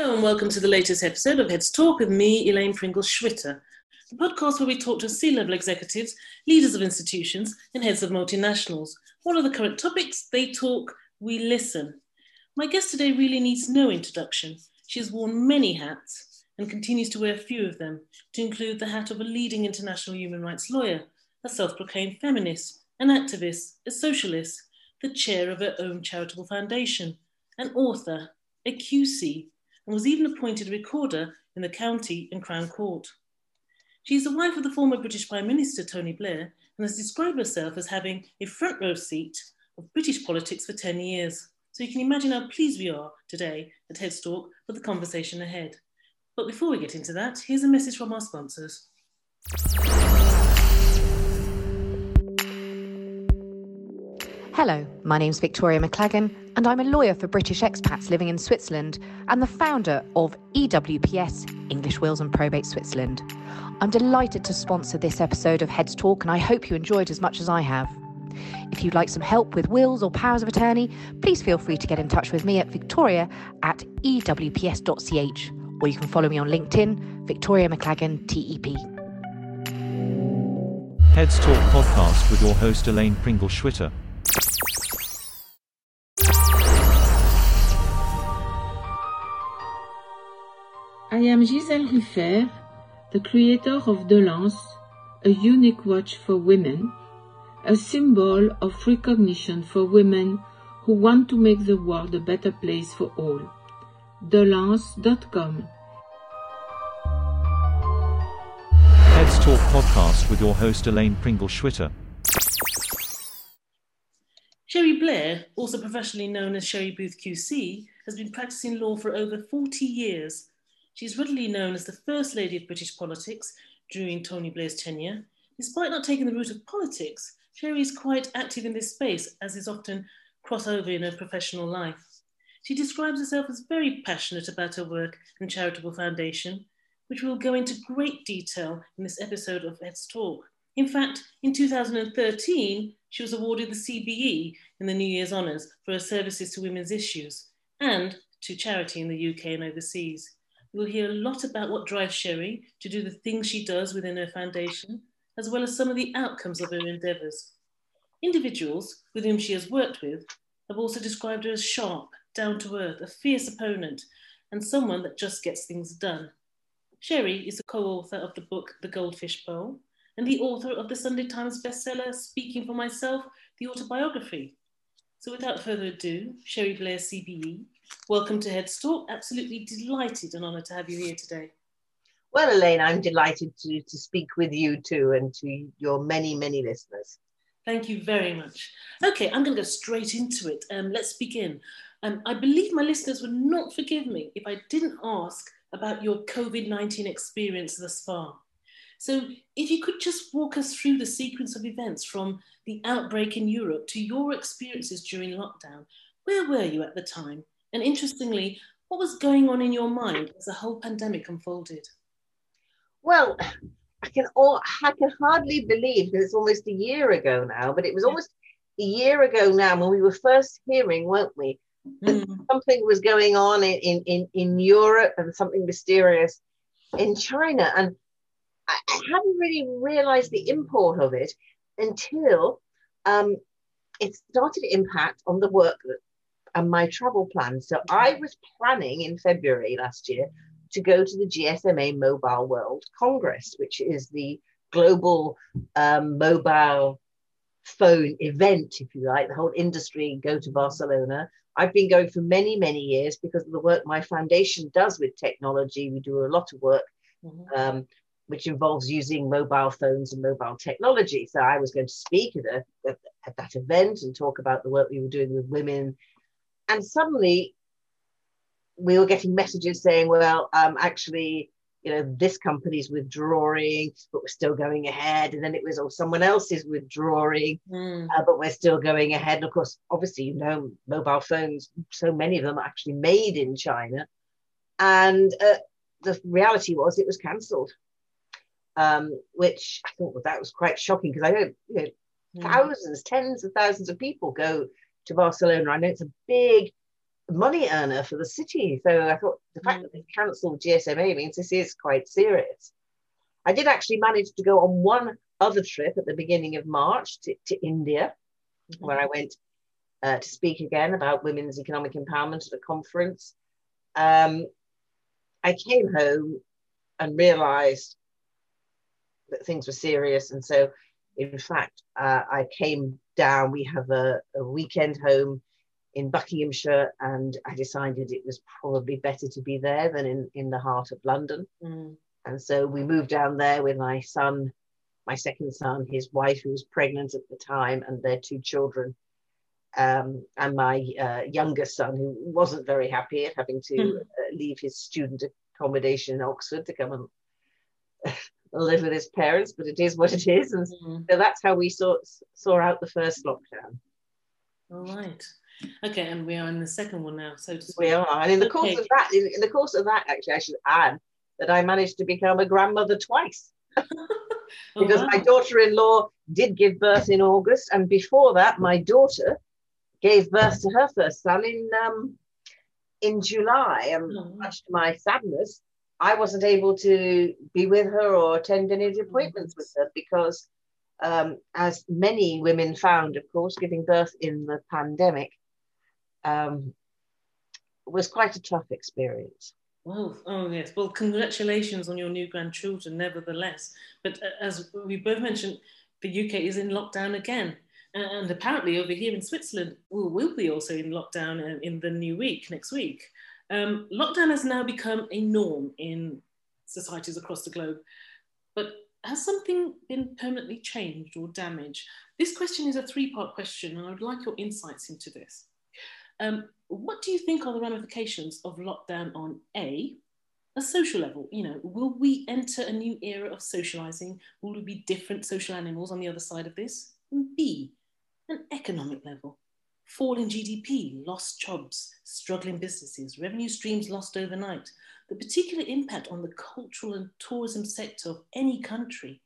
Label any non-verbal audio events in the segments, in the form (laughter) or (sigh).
Hello and welcome to the latest episode of Heads Talk with me, Elaine Pringle Schwitter, the podcast where we talk to C level executives, leaders of institutions, and heads of multinationals. What are the current topics? They talk, we listen. My guest today really needs no introduction. She has worn many hats and continues to wear a few of them, to include the hat of a leading international human rights lawyer, a self proclaimed feminist, an activist, a socialist, the chair of her own charitable foundation, an author, a QC, and was even appointed recorder in the County and Crown Court. She is the wife of the former British Prime Minister Tony Blair and has described herself as having a front row seat of British politics for 10 years. So you can imagine how pleased we are today at Headstalk for the conversation ahead. But before we get into that, here's a message from our sponsors. Hello, my name's Victoria McLagan, and I'm a lawyer for British expats living in Switzerland and the founder of EWPS, English Wills and Probate Switzerland. I'm delighted to sponsor this episode of Heads Talk, and I hope you enjoyed it as much as I have. If you'd like some help with wills or powers of attorney, please feel free to get in touch with me at victoria at ewps.ch, or you can follow me on LinkedIn, Victoria McLagan, TEP. Heads Talk podcast with your host Elaine Pringle Schwitter. I am Gisèle Rufer, the creator of Delance, a unique watch for women, a symbol of recognition for women who want to make the world a better place for all. Delance.com. Heads Talk podcast with your host Elaine Pringle Schwitter. Cherie Blair, also professionally known as Cherie Booth QC, has been practicing law for over 40 years. She's readily known as the First Lady of British politics during Tony Blair's tenure. Despite not taking the route of politics, Cherie is quite active in this space, as is often crossover in her professional life. She describes herself as very passionate about her work and charitable foundation, which we'll go into great detail in this episode of Let's Talk. In fact, in 2013, she was awarded the CBE in the New Year's Honours for her services to women's issues and to charity in the UK and overseas. We'll hear a lot about what drives Cherie to do the things she does within her foundation, as well as some of the outcomes of her endeavours. Individuals with whom she has worked with have also described her as sharp, down to earth, a fierce opponent, and someone that just gets things done. Cherie is a co author of the book The Goldfish Bowl, and the author of the Sunday Times bestseller Speaking for Myself, the autobiography. So without further ado, Cherie Blair CBE, welcome to Headstalk. Absolutely delighted and honoured to have you here today. Well, Elaine, I'm delighted to, to speak with you too and to your many, many listeners. Thank you very much. Okay, I'm going to go straight into it. Um, let's begin. Um, I believe my listeners would not forgive me if I didn't ask about your COVID 19 experience thus far. So, if you could just walk us through the sequence of events from the outbreak in Europe to your experiences during lockdown, where were you at the time? And interestingly, what was going on in your mind as the whole pandemic unfolded? Well, I can all, I can hardly believe because it's almost a year ago now, but it was almost a year ago now when we were first hearing, weren't we? That Mm. something was going on in, in, in, in Europe and something mysterious in China. And I, hadn't really realized the import of it until um, it started to impact on the work that, and my travel plans. So I was planning in February last year to go to the GSMA Mobile World Congress, which is the global um, mobile phone event, if you like, the whole industry go to Barcelona. I've been going for many, many years because of the work my foundation does with technology. We do a lot of work Mhm. um, which involves using mobile phones and mobile technology. So I was going to speak at, a, at, at that event and talk about the work we were doing with women. And suddenly we were getting messages saying, well, um, actually, you know, this company's withdrawing, but we're still going ahead. And then it was, oh, someone else is withdrawing, Mm. uh, but we're still going ahead. And of course, obviously, you know, mobile phones, so many of them are actually made in China. And uh, the reality was it was cancelled, um, which I thought well, that was quite shocking because I know, you know Mm. thousands, tens of thousands of people go to Barcelona. I know it's a big money earner for the city. So I thought the fact that they cancelled GSMA means this is quite serious. I did actually manage to go on one other trip at the beginning of March to, to India, mm-hmm. where I went uh, to speak again about women's economic empowerment at a conference. Um, I came home and realized that things were serious. And so, in fact, uh, I came down. We have a, a, weekend home in Buckinghamshire, and I decided it was probably better to be there than in, in the heart of London. Mm. And so we moved down there with my son, my second son, his wife, who was pregnant at the time, and their two children. Um, and my uh, younger son, who wasn't very happy at having to mm. uh, leave his student accommodation in Oxford to come and live with his parents, but it is what it is. And mm. so that's how we saw, saw out the first lockdown. All right. Okay, and we are in the second one now. So we are, and in the course okay. of that, in, in, the course of that, actually, I should add that I managed to become a grandmother twice. (laughs) Oh, (laughs) because oh, wow. my daughter-in-law did give birth in August, and before that, my daughter gave birth to her first son in um, in July. And oh. much to my sadness, I wasn't able to be with her or attend any of the appointments with her because, um, as many women found, of course, giving birth in the pandemic um, was quite a tough experience. Well, oh yes. Well, congratulations on your new grandchildren, nevertheless. But uh, as we both mentioned, the UK is in lockdown again. And apparently, over here in Switzerland, we will be also in lockdown in the new week, next week. Um, lockdown has now become a norm in societies across the globe. But has something been permanently changed or damaged? This question is a three part question, and I would like your insights into this. Um, what do you think are the ramifications of lockdown on A, a social level? You know, will we enter a new era of socializing? Will we be different social animals on the other side of this? And B, an economic level. Fall in GDP, lost jobs, struggling businesses, revenue streams lost overnight, the particular impact on the cultural and tourism sector of any country.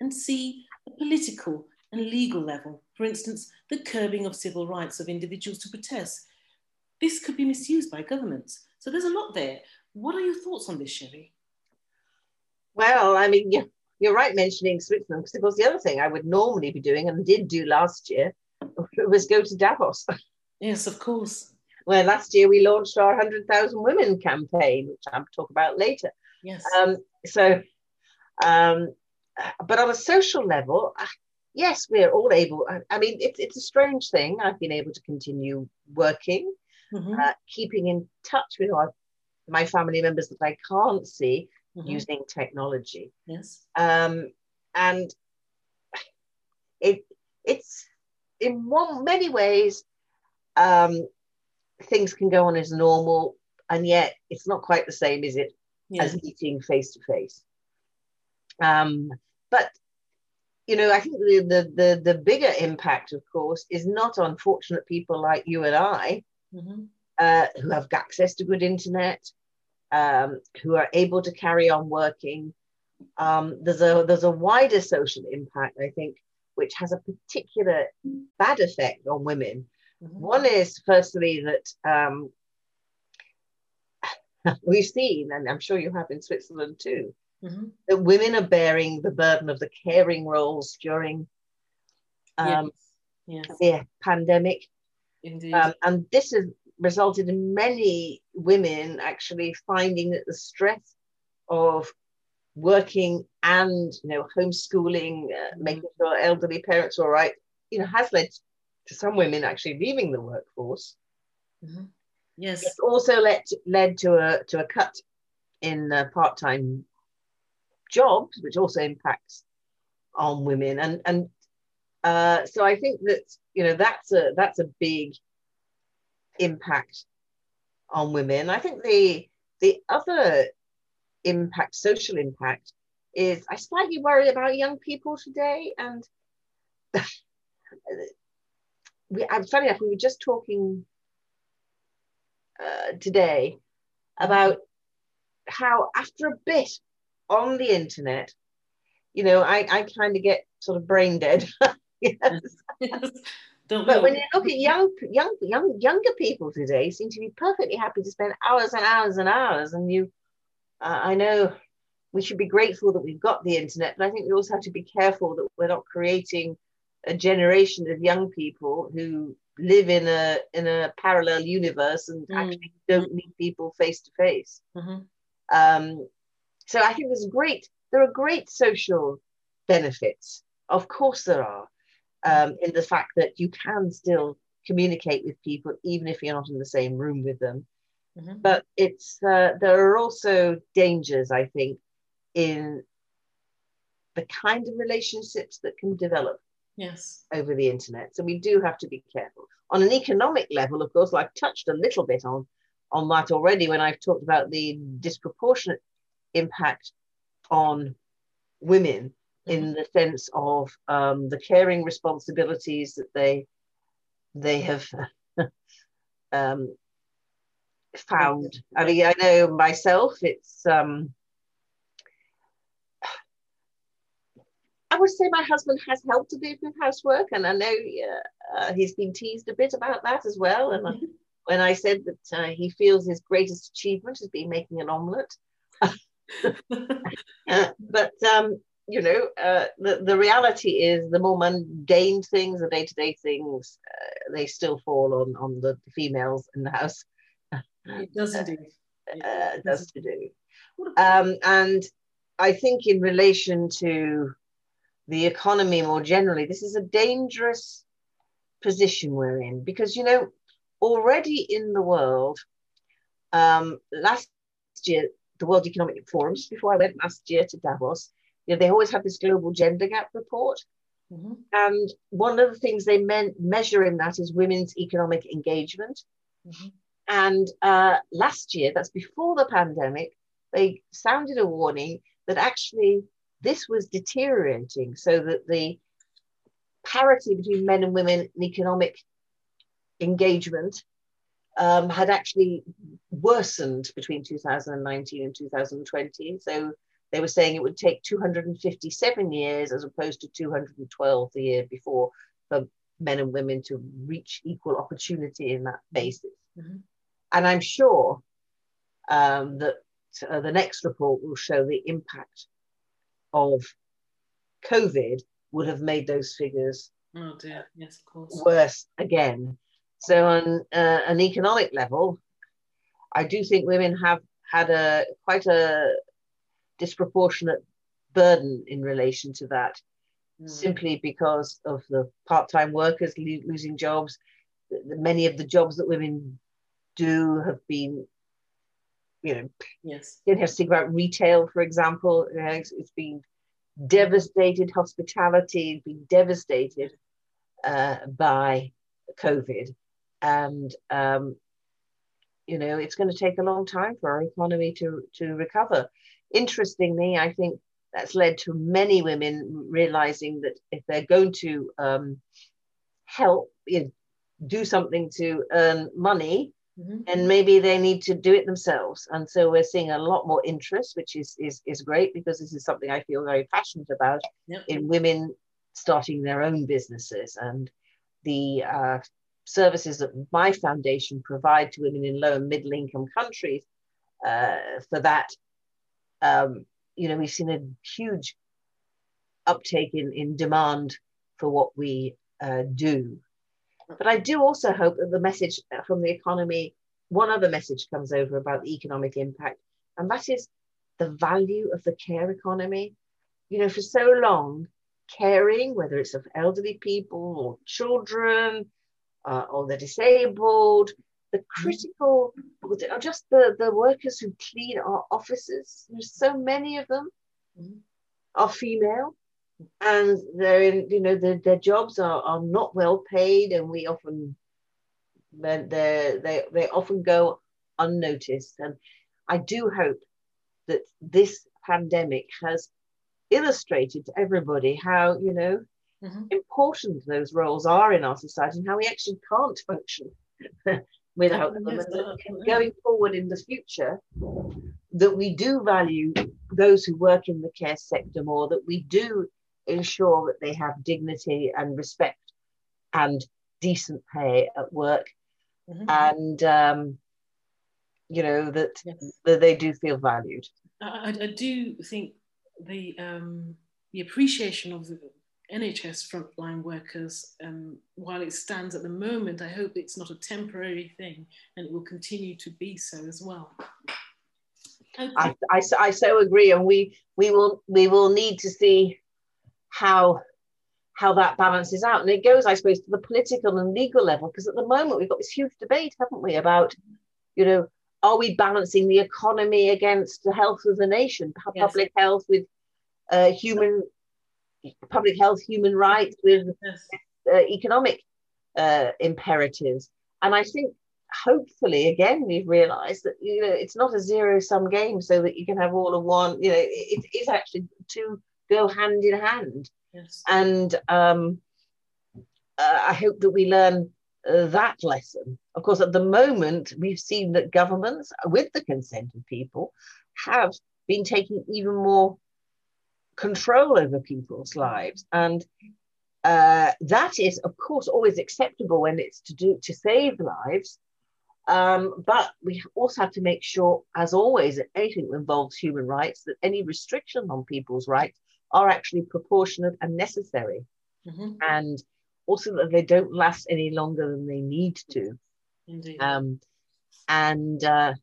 And see the political and legal level, for instance, the curbing of civil rights of individuals to protest. This could be misused by governments. So there's a lot there. What are your thoughts on this, Cherie? Well, I mean, you're, right mentioning Switzerland, because of course the other thing I would normally be doing and did do last year was go to Davos. Yes, of course. Where last year we launched our 100,000 Women campaign, which I'll talk about later. Yes. Um, so, um, but on a social level, uh, yes, we're all able. I, I mean, it's, it's a strange thing. I've been able to continue working, mm-hmm. uh, keeping in touch with our, my family members that I can't see mm-hmm. using technology. Yes. Um, and it it's in one many ways, um, things can go on as normal, and yet it's not quite the same, is it, yeah. as meeting face to face. Um, but you know, I think the, the, the the bigger impact, of course, is not on fortunate people like you and I, mm-hmm. uh, who have access to good internet, um, who are able to carry on working. Um, there's a there's a wider social impact, I think, which has a particular bad effect on women. Mm-hmm. One is, firstly, that um, (laughs) we've seen, and I'm sure you have in Switzerland too, mm-hmm. that women are bearing the burden of the caring roles during um, yes. Yes. the pandemic. Indeed. Um, and this has resulted in many women actually finding that the stress of working and you know homeschooling, uh, mm-hmm. making sure elderly parents are all right, you know, has led to some women actually leaving the workforce. Mm-hmm. Yes, it's also led led to a to a cut in uh, part time jobs, which also impacts on women, and and uh, so I think that you know that's a that's a big impact on women. I think the the other impact, social impact, is I slightly worry about young people today. And (laughs) we, I'm funny enough, we were just talking uh, today about how after a bit on the internet, you know, I, I kind of get sort of brain dead. (laughs) yes. Don't But when you look at young, young, young, younger people today, seem to be perfectly happy to spend hours and hours and hours. And you, uh, I know, we should be grateful that we've got the internet, but I think we also have to be careful that we're not creating a generation of young people who live in a in a parallel universe and Mm. actually don't meet people face to face. Mhm. Um, so I think there's great, there are great social benefits. Of course, there are, um, in the fact that you can still communicate with people even if you're not in the same room with them. Mhm. But it's uh, there are also dangers, I think, in the kind of relationships that can develop Yes. over the internet. So we do have to be careful. On an economic level, of course, I've touched a little bit on, on that already when I've talked about the disproportionate impact on women in the sense of um, the caring responsibilities that they they have (laughs) um, found. I mean, I know myself, it's um, I would say my husband has helped a bit with housework, and I know uh, uh, he's been teased a bit about that as well. And I- when I said that uh, he feels his greatest achievement has been making an omelette, (laughs) uh, but um, you know, uh, the the reality is the more mundane things, the day to day things, uh, they still fall on on the females in the house. It does indeed. It Uh, does to do. Um, and I think in relation to the economy more generally, this is a dangerous position we're in because, you know, already in the world, um, last year, the World Economic Forum, just before I went last year to Davos, you know, they always have this global gender gap report. Mhm. And one of the things they men- measure in that is women's economic engagement. Mhm. And uh, last year, that's before the pandemic, they sounded a warning that actually this was deteriorating so that the parity between men and women in economic engagement um, had actually worsened between 2019 and 2020. So they were saying it would take 257 years as opposed to 212 the year before for men and women to reach equal opportunity in that basis. Mhm. And I'm sure um, that uh, the next report will show the impact of COVID would have made those figures Oh dear. Yes, of course. worse again. So on uh, an economic level, I do think women have had a quite a disproportionate burden in relation to that, Mm. simply because of the part-time workers lo- losing jobs. Many of the jobs that women do have been, you know, Yes. you have to think about retail, for example. You know, it's, it's been devastated, hospitality has been devastated uh, by COVID. And, um, you know, it's going to take a long time for our economy to, to recover. Interestingly, I think that's led to many women realizing that if they're going to um, help, you know, do something to earn money, Mhm. and maybe they need to do it themselves. And so we're seeing a lot more interest, which is is is great because this is something I feel very passionate about Yep. in women starting their own businesses and the uh, services that my foundation provide to women in low and middle income countries. Uh, for that, um, you know, we've seen a huge uptake in in demand for what we uh, do. But I do also hope that the message from the economy, one other message comes over about the economic impact, and that is the value of the care economy. You know, for so long, caring, whether it's of elderly people or children uh, or the disabled, the critical, or just the, the workers who clean our offices, there's so many of them Mhm. are female and they're in you know their, their jobs are, are not well paid and we often they they they often go unnoticed. And i do hope that this pandemic has illustrated to everybody how you know Mhm. important those roles are in our society and how we actually can't function (laughs) without them. Yes, and that going forward in the future that we do value those who work in the care sector more that we do ensure that they have dignity and respect and decent pay at work, Mhm. and um, you know that, Yes. that they do feel valued. I, I- I do think the um, the appreciation of the NHS frontline workers, um, while it stands at the moment, I hope it's not a temporary thing and it will continue to be so as well. Okay. I, I, I so agree, and we we will we will need to see how how that balances out, and it goes, I suppose, to the political and legal level, because at the moment we've got this huge debate, haven't we, about you know, are we balancing the economy against the health of the nation, Yes. public health with uh, human public health, human rights with Yes. uh, economic uh, imperatives. And I think hopefully, again, we've realized that, you know, it's not a zero sum game so that you can have all of one, you know, it, it is actually two go hand in hand. Yes. And um, uh, I hope that we learn uh, that lesson. Of course, at the moment, we've seen that governments, with the consent of people, have been taking even more control over people's lives. And uh, that is, of course, always acceptable when it's to do to save lives. Um, but we also have to make sure, as always, that anything that involves human rights, that any restriction on people's rights are actually proportionate and necessary, Mhm. and also that they don't last any longer than they need to. Indeed. Um, and uh,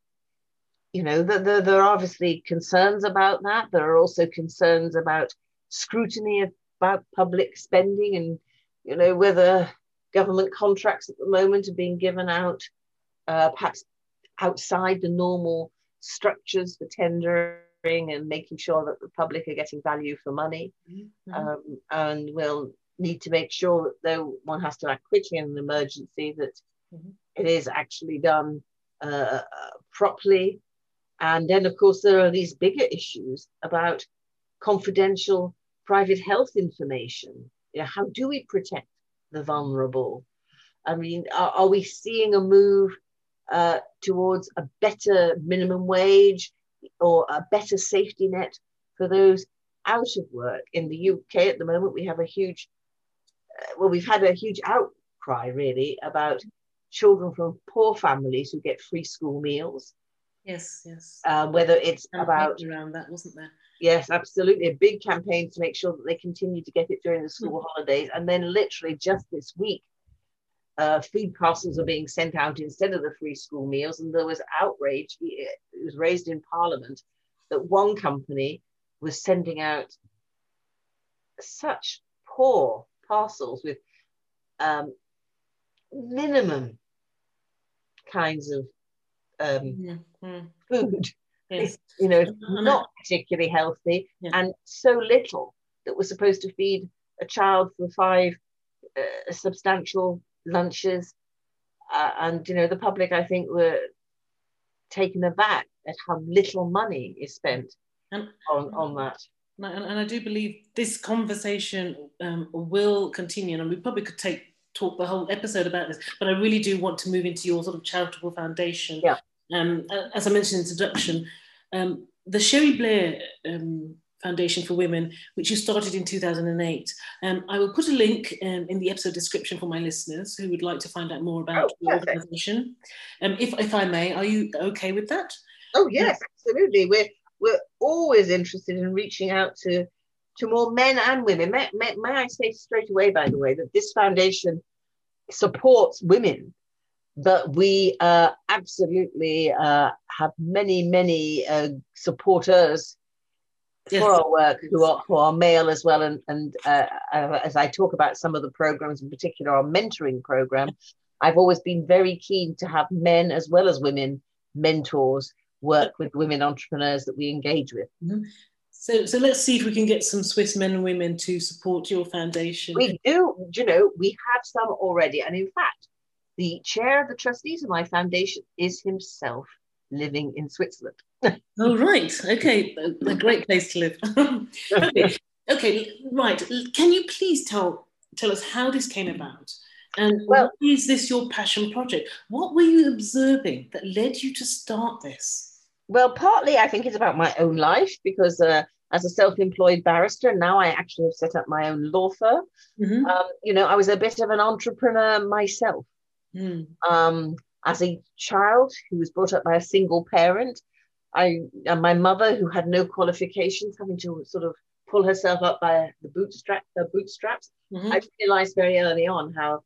you know, the, the, there are obviously concerns about that. There are also concerns about scrutiny about public spending, and you know whether government contracts at the moment are being given out uh, perhaps outside the normal structures for tendering and making sure that the public are getting value for money. Mhm. Um, and we'll need to make sure that though one has to act quickly in an emergency, that Mhm. it is actually done uh, uh, properly. And then, of course, there are these bigger issues about confidential private health information. You know, how do we protect the vulnerable? I mean, are, are we seeing a move uh, towards a better minimum wage or a better safety net for those out of work? In the UK at the moment, we have a huge, uh, well, we've had a huge outcry really about children from poor families who get free school meals, Yes, yes. uh, whether it's about around that, wasn't there? Yes, absolutely. A big campaign to make sure that they continue to get it during the school holidays. And then, literally, just this week, uh, food parcels are being sent out instead of the free school meals. And there was outrage. It was raised in Parliament that one company was sending out such poor parcels with um, minimum kinds of um. Mm. food Yes. you know, Mhm. not particularly healthy, Yeah. and so little that was supposed to feed a child for five uh, substantial lunches. Uh, and, you know, the public, I think, were taken aback at how little money is spent And- on, on that. And, I- and I do believe this conversation um, will continue, and we probably could take talk the whole episode about this. But I really do want to move into your sort of charitable foundation. Yeah. Um, as I mentioned in introduction, um, the Cherie Blair um, Foundation for Women, which you started in 2008. Um, I will put a link um, in the episode description for my listeners who would like to find out more about Oh, the organisation. Um, if, if I may, are you okay with that? Oh, yes, absolutely. We're, we're always interested in reaching out to, to more men and women. May, may, may I say straight away, by the way, that this foundation supports women but we uh, absolutely uh, have many, many uh, supporters Our work who are, who are male as well. And, and uh, uh, as I talk about some of the programs, in particular our mentoring program, I've always been very keen to have men as well as women mentors work with women entrepreneurs that we engage with. So, so let's see if we can get some Swiss men and women to support your foundation. We do, you know, we have some already. And in fact, the chair of the trustees of my foundation is himself living in Switzerland. Oh, right. Okay. A, great place to live. (laughs) okay. okay. Right. Can you please tell tell us how this came about? And Well- is this your passion project? What were you observing that led you to start this? Well, partly I think it's about my own life because uh, as a self-employed barrister. Now I actually have set up my own law firm. Mhm. Um, you know, I was a bit of an entrepreneur myself. Mm. Um, as a child who was brought up by a single parent, I and my mother who had no qualifications, having to sort of pull herself up by the bootstrap, her bootstraps. Mhm. I realized very early on how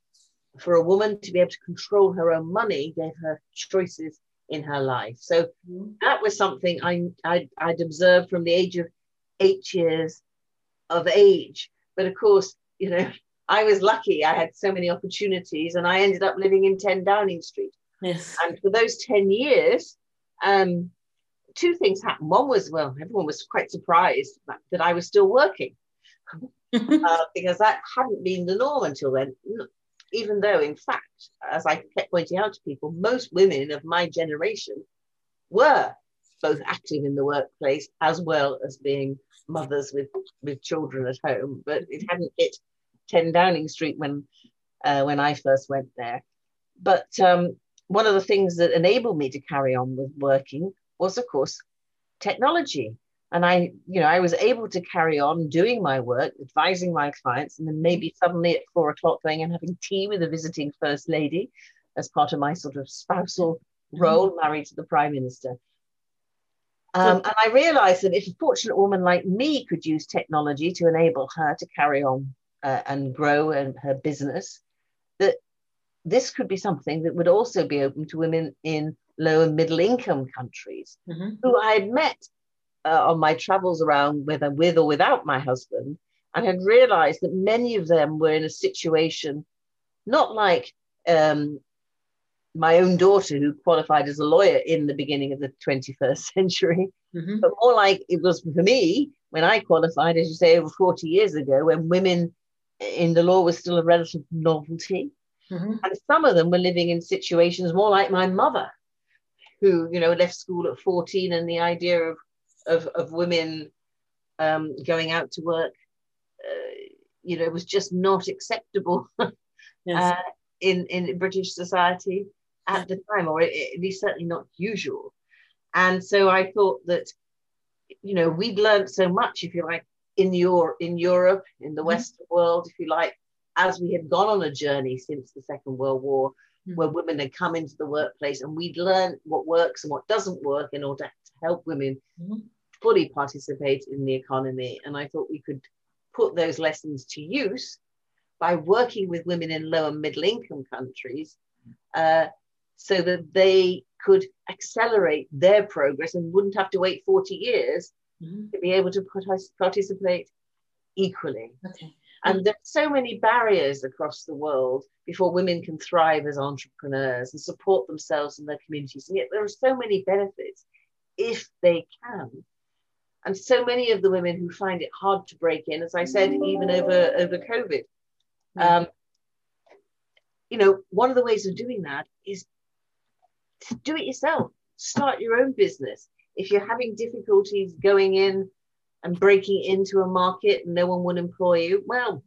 for a woman to be able to control her own money gave her choices in her life. So Mhm. that was something I, I, I'd observed from the age of eight years of age. But of course, you know, (laughs) I was lucky. I had so many opportunities and I ended up living in 10 Downing Street. Yes. And for those 10 years, um, two things happened. One was, well, everyone was quite surprised that, that I was still working (laughs) uh, because that hadn't been the norm until then. Even though, in fact, as I kept pointing out to people, most women of my generation were both active in the workplace as well as being mothers with, with children at home. But it hadn't hit 10 Downing Street when uh, when I first went there. But um, one of the things that enabled me to carry on with working was, of course, technology. And I, you know, I was able to carry on doing my work, advising my clients, and then maybe suddenly at four o'clock going and having tea with a visiting first lady as part of my sort of spousal role, married to the prime minister. Um, and I realized that if a fortunate woman like me could use technology to enable her to carry on uh, and grow and her business, that this could be something that would also be open to women in low and middle income countries Mhm. who I had met uh, on my travels around, whether with or without my husband, and had realized that many of them were in a situation not like um, my own daughter, who qualified as a lawyer in the beginning of the 21st (laughs) century, Mhm. but more like it was for me when I qualified, as you say, over 40 years ago, when women in the law was still a relative novelty. Mhm. And some of them were living in situations more like my mother, who, you know, left school at 14 and the idea of, of, of women um, going out to work, uh, you know, was just not acceptable (laughs) Yes. uh, in, in British society at the time, or at least certainly not usual. And so I thought that, you know, we'd learned so much, if you like, in your in Europe, in the Mhm. Western world, if you like, as we had gone on a journey since the Second World War. Where women had come into the workplace and we'd learn what works and what doesn't work in order to help women Mhm. fully participate in the economy. And I thought we could put those lessons to use by working with women in low and middle income countries uh, so that they could accelerate their progress and wouldn't have to wait 40 years Mhm. to be able to partic- participate equally. Okay. And there are so many barriers across the world before women can thrive as entrepreneurs and support themselves and their communities. And yet there are so many benefits if they can. And so many of the women who find it hard to break in, as I said, even over, over COVID. Um, you know, one of the ways of doing that is to do it yourself. Start your own business. If you're having difficulties going in and breaking into a market and no one will employ you, well,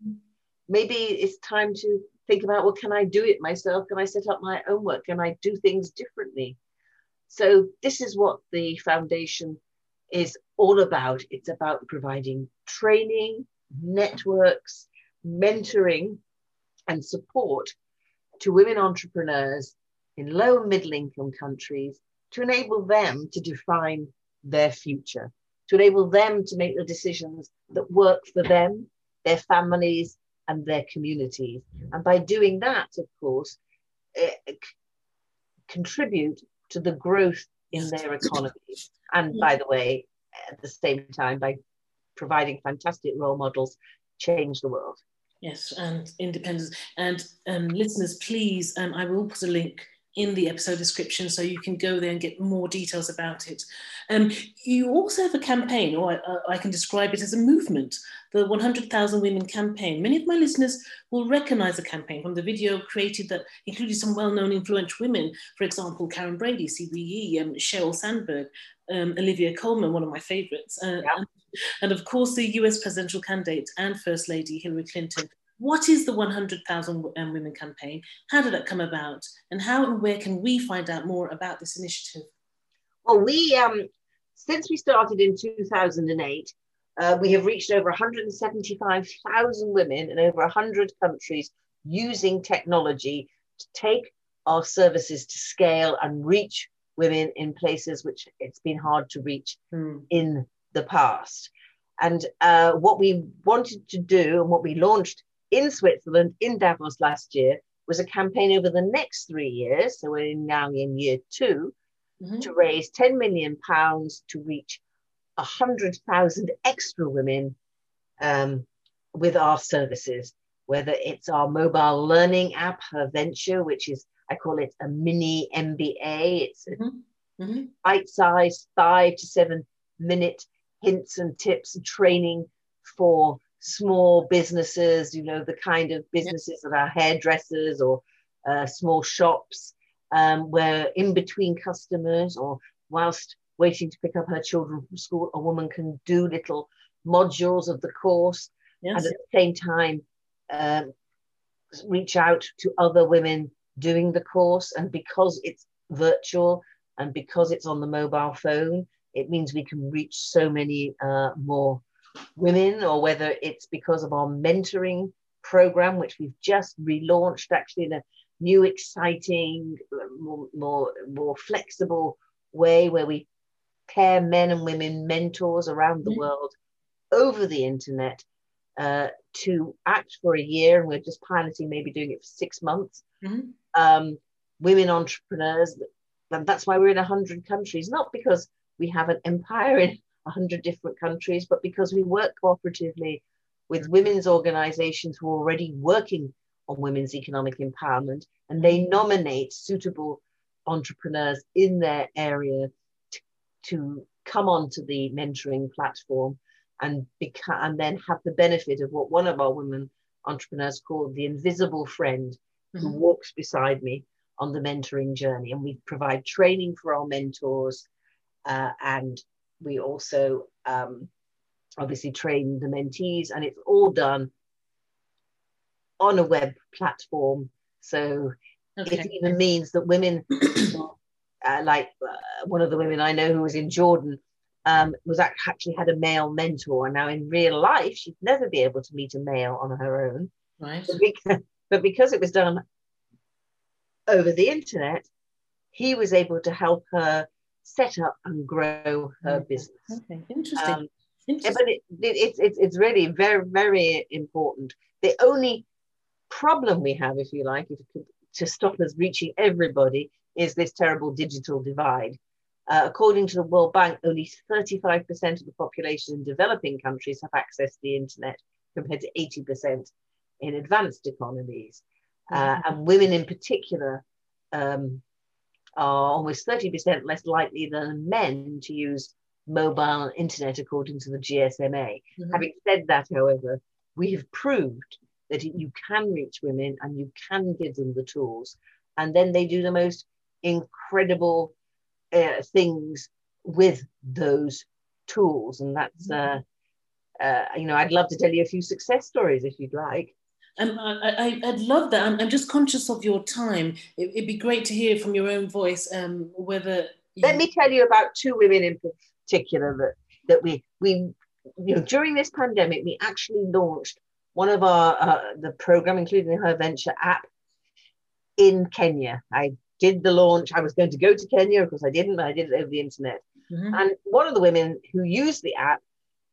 maybe it's time to think about well, can I do it myself? Can I set up my own work? Can I do things differently? So, this is what the foundation is all about. It's about providing training, networks, mentoring, and support to women entrepreneurs in low and middle income countries to enable them to define their future, to enable them to make the decisions that work for them, their families, and their communities. And by doing that, of course, contribute to the growth in their economies. And by the way, at the same time, by providing fantastic role models, change the world. Yes, and independence. And um, listeners, please, um, I will put a link in the episode description so you can go there and get more details about it. Um, you also have a campaign, or I, I can describe it as a movement, the 100,000 Women campaign. Many of my listeners will recognize the campaign from the video created that included some well known influential women, for example, Karren Brady, CBE, um, Sheryl Sandberg, um, Olivia Colman, one of my favorites, uh, Yeah. and, and of course the US presidential candidate and First Lady Hillary Clinton. What is the 100,000 um, Women campaign? How did that come about? And how and where can we find out more about this initiative? Well, we um, since we started in 2008, Uh, we have reached over 175,000 women in over 100 countries using technology to take our services to scale and reach women in places which it's been hard to reach Mm. in the past. And uh, what we wanted to do and what we launched in Switzerland in Davos last year was a campaign over the next three years. So we're now in year 2 Mhm. to raise 10 million pounds to reach 100,000 extra women um, with our services, whether it's our mobile learning app, HerVenture, which is, I call it a mini MBA. It's a Mhm. Mhm. bite-sized five to seven minute hints and tips and training for small businesses, you know, the kind of businesses that are hairdressers or uh, small shops um, where in between customers or whilst waiting to pick up her children from school, a woman can do little modules of the course Yes. and at the same time um, reach out to other women doing the course. And because it's virtual and because it's on the mobile phone, it means we can reach so many uh, more women, or whether it's because of our mentoring program, which we've just relaunched actually in a new, exciting, more, more, more flexible way where we pair men and women mentors around the Mhm. world over the internet uh, to act for a year. And we're just piloting, maybe doing it for six months. Mhm. Um, women entrepreneurs. And that's why we're in 100 countries, not because we have an empire in 100 different countries, but because we work cooperatively with women's organizations who are already working on women's economic empowerment and they nominate suitable entrepreneurs in their area to, to come onto the mentoring platform and become and then have the benefit of what one of our women entrepreneurs called the invisible friend who Mhm. walks beside me on the mentoring journey and we provide training for our mentors uh, and we also um, obviously train the mentees and it's all done on a web platform so Okay. it even means that women (coughs) uh, like uh, one of the women i know who was in jordan um, was actually had a male mentor and now in real life she'd never be able to meet a male on her own Right. but because, (laughs) but because it was done over the internet, he was able to help her set up and grow her Mhm. business. Okay. Interesting. Um, Interesting. but it, it, it's it's it's really very very important. The only problem we have, if you like, if, to stop us reaching everybody, is this terrible digital divide. Uh, according to the World Bank, only 35% of the population in developing countries have access to the internet, compared to 80% in advanced economies. Uh, and women in particular um, are almost 30% less likely than men to use mobile internet, according to the GSMA. Mhm. Having said that, however, we have proved that you can reach women and you can give them the tools. And then they do the most incredible uh, things with those tools. And that's, uh, uh, you know, I'd love to tell you a few success stories if you'd like. Um, I, I, I'd love that. I'm, I'm just conscious of your time. It, it'd be great to hear from your own voice um, whether. You, Let me tell you about two women in particular that, that we, we, you know, during this pandemic, we actually launched one of our, uh, the program, including HerVenture app in Kenya. I did the launch. I was going to go to Kenya, of course I didn't, but I did it over the internet. Mhm. And one of the women who used the app,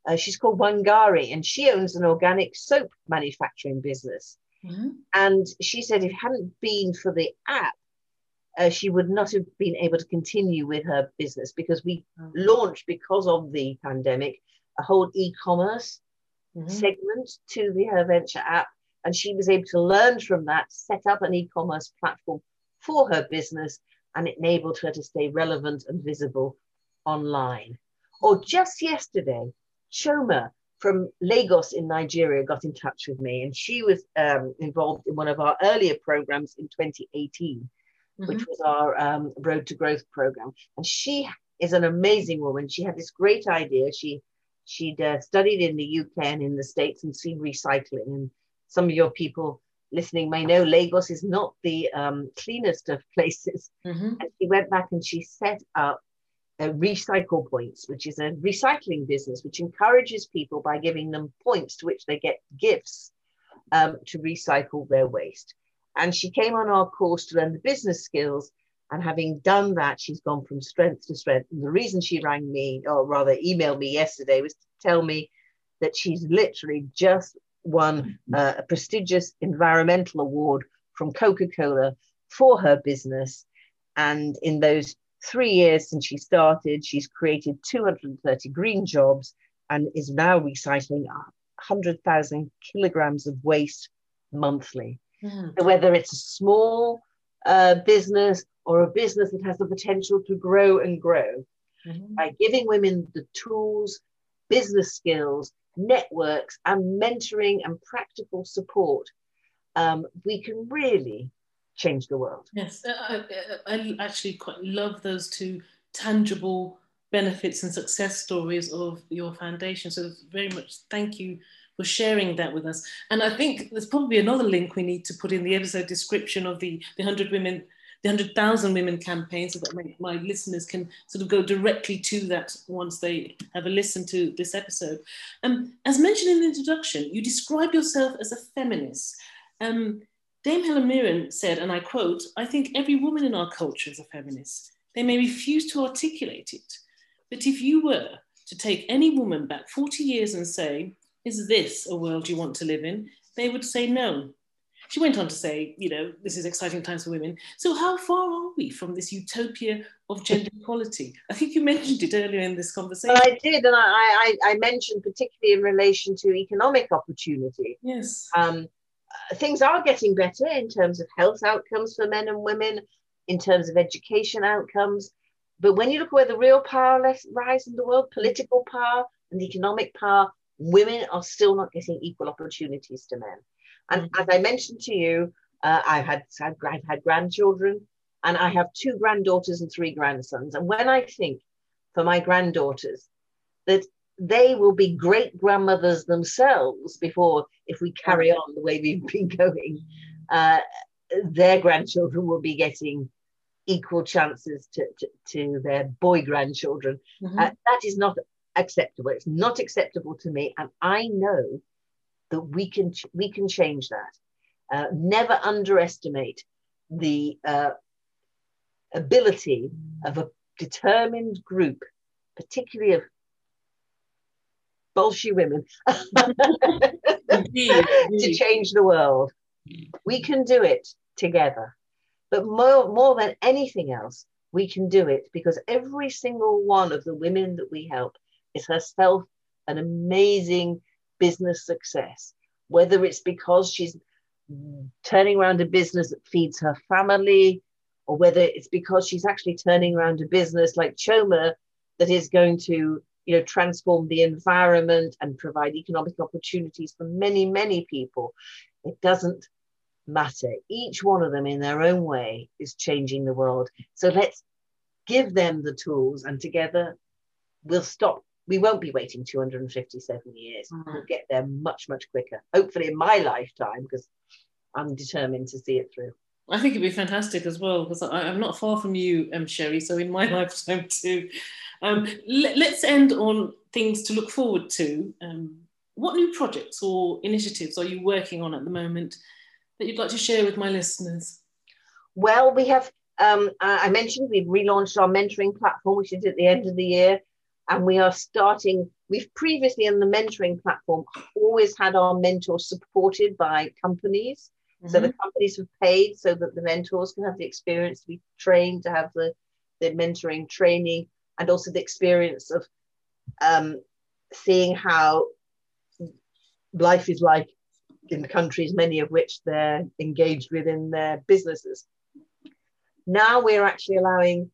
uh, she's called Wangari, and she owns an organic soap manufacturing business. Mhm. And she said if it hadn't been for the app, uh, she would not have been able to continue with her business because we Oh. launched, because of the pandemic, a whole e commerce Mhm. segment to the HerVenture app. And she was able to learn from that, set up an e commerce platform for her business, and it enabled her to stay relevant and visible online. Or just yesterday, Chioma from Lagos in Nigeria got in touch with me, and she was um, involved in one of our earlier programs in 2018, which Mhm. was our um, Road to Growth program. And she is an amazing woman. She had this great idea. She she'd uh, studied in the UK and in the States and seen recycling. And some of your people listening may know Lagos is not the um, cleanest of (laughs) places. Mhm. And she went back and she set up uh, Recycle Points, which is a recycling business which encourages people by giving them points to which they get gifts um, to recycle their waste. And she came on our course to learn the business skills. And having done that, she's gone from strength to strength. And the reason she rang me, or rather emailed me yesterday, was to tell me that she's literally just won uh, a prestigious environmental award from Coca Cola for her business. And in those three years since she started, she's created 230 green jobs and is now recycling 100,000 kilograms of waste monthly. Mm. So whether it's a small uh, business or a business that has the potential to grow and grow, mm-hmm. by giving women the tools, business skills, networks, and mentoring and practical support, um, we can really change the world. Yes, I, I, I actually quite love those two tangible benefits and success stories of your foundation. So very much thank you for sharing that with us. And I think there's probably another link we need to put in the episode description of the, the 100 women, the 100,000 women campaign so that my, my listeners can sort of go directly to that once they have a listen to this episode. Um, as mentioned in the introduction, you describe yourself as a feminist. Um, Dame Helen Mirren said, and I quote, I think every woman in our culture is a feminist. They may refuse to articulate it, but if you were to take any woman back 40 years and say, is this a world you want to live in? They would say no. She went on to say, you know, this is exciting times for women. So, how far are we from this utopia of gender equality? I think you mentioned it earlier in this conversation. Well, I did, and I, I, I mentioned particularly in relation to economic opportunity. Yes. Um, things are getting better in terms of health outcomes for men and women, in terms of education outcomes. But when you look at where the real power lies in the world, political power and economic power, women are still not getting equal opportunities to men. And mm-hmm. as I mentioned to you, uh, I've had I've had grandchildren, and I have two granddaughters and three grandsons. And when I think for my granddaughters that they will be great grandmothers themselves before, if we carry on the way we've been (laughs) going, uh, their grandchildren will be getting equal chances to, to, to their boy grandchildren. Mm-hmm. Uh, that is not acceptable. It's not acceptable to me, and I know that we can we can change that. Uh, never underestimate the uh, ability of a determined group, particularly of Bolshe women, (laughs) to change the world. Mm. We can do it together. But more, more than anything else, we can do it because every single one of the women that we help is herself an amazing business success, whether it's because she's turning around a business that feeds her family, or whether it's because she's actually turning around a business like Chioma that is going to you know transform the environment and provide economic opportunities for many many people it doesn't matter each one of them in their own way is changing the world so let's give them the tools and together we'll stop we won't be waiting 257 years. Mm-hmm. We'll get there much, much quicker. Hopefully, in my lifetime, because I'm determined to see it through. I think it'd be fantastic as well because I'm not far from you, um, Cherie. So in my (laughs) lifetime too. Um, let, us end on things to look forward to. Um, what new projects or initiatives are you working on at the moment that you'd like to share with my listeners? Well, we have. Um, I mentioned we've relaunched our mentoring platform, which is at the end of the year and we are starting we've previously on the mentoring platform always had our mentors supported by companies mm-hmm. so the mm-hmm. companies have paid so that the mentors can have the experience to be trained to have the, the mentoring training and also the experience of um, seeing how life is like in the countries many of which they're engaged with in their businesses now we're actually allowing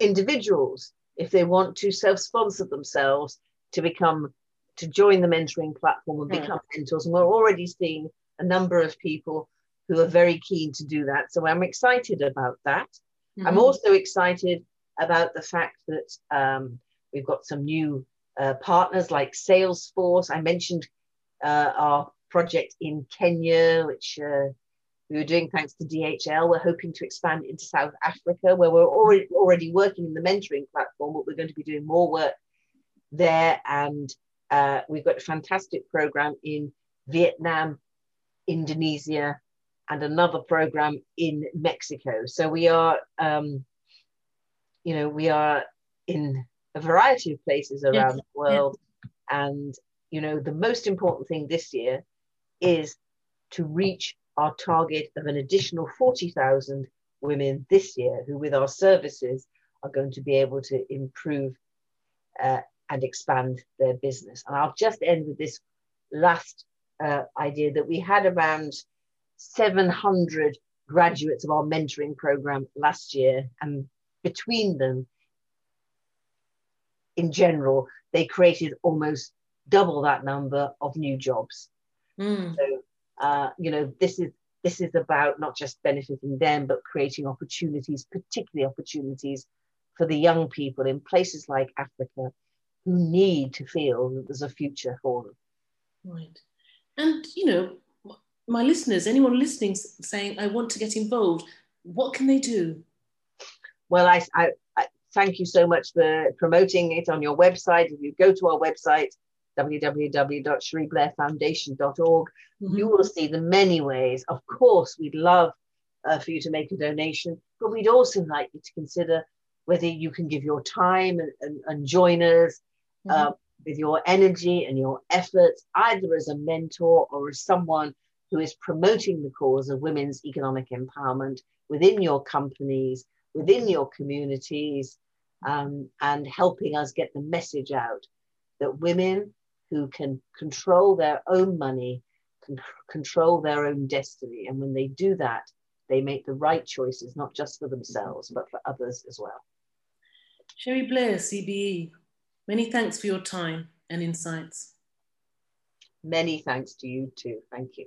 individuals if they want to self-sponsor themselves to become to join the mentoring platform and become mentors. And we're already seeing a number of people who are very keen to do that. So I'm excited about that. Mm-hmm. I'm also excited about the fact that um, we've got some new uh, partners like Salesforce. I mentioned uh, our project in Kenya, which uh, we were doing thanks to DHL. We're hoping to expand into South Africa, where we're already already working in the mentoring platform, but we're going to be doing more work there. And uh, we've got a fantastic program in Vietnam, Indonesia, and another program in Mexico. So we are, um, you know, we are in a variety of places around yes. the world. And, you know, the most important thing this year is to reach our target of an additional 40,000 women this year who, with our services, are going to be able to improve uh, and expand their business. And I'll just end with this last uh, idea that we had around 700 graduates of our mentoring program last year, and between them, in general, they created almost double that number of new jobs. Mm. So, uh, you know, this is this is about not just benefiting them, but creating opportunities, particularly opportunities for the young people in places like Africa who need to feel that there's a future for them. Right. And, you know, my listeners, anyone listening saying, I want to get involved, what can they do? Well, I, I, I thank you so much for promoting it on your website. If you go to our website, www.cherieblairfoundation.org, mm-hmm. you will see the many ways. Of course, we'd love uh, for you to make a donation, but we'd also like you to consider whether you can give your time and, and, and join us mm-hmm. uh, with your energy and your efforts, either as a mentor or as someone who is promoting the cause of women's economic empowerment within your companies, within your communities, um, and helping us get the message out that women who can control their own money can control their own destiny. And when they do that, they make the right choices, not just for themselves, but for others as well. Cherie Blair, CBE, many thanks for your time and insights. Many thanks to you too. Thank you.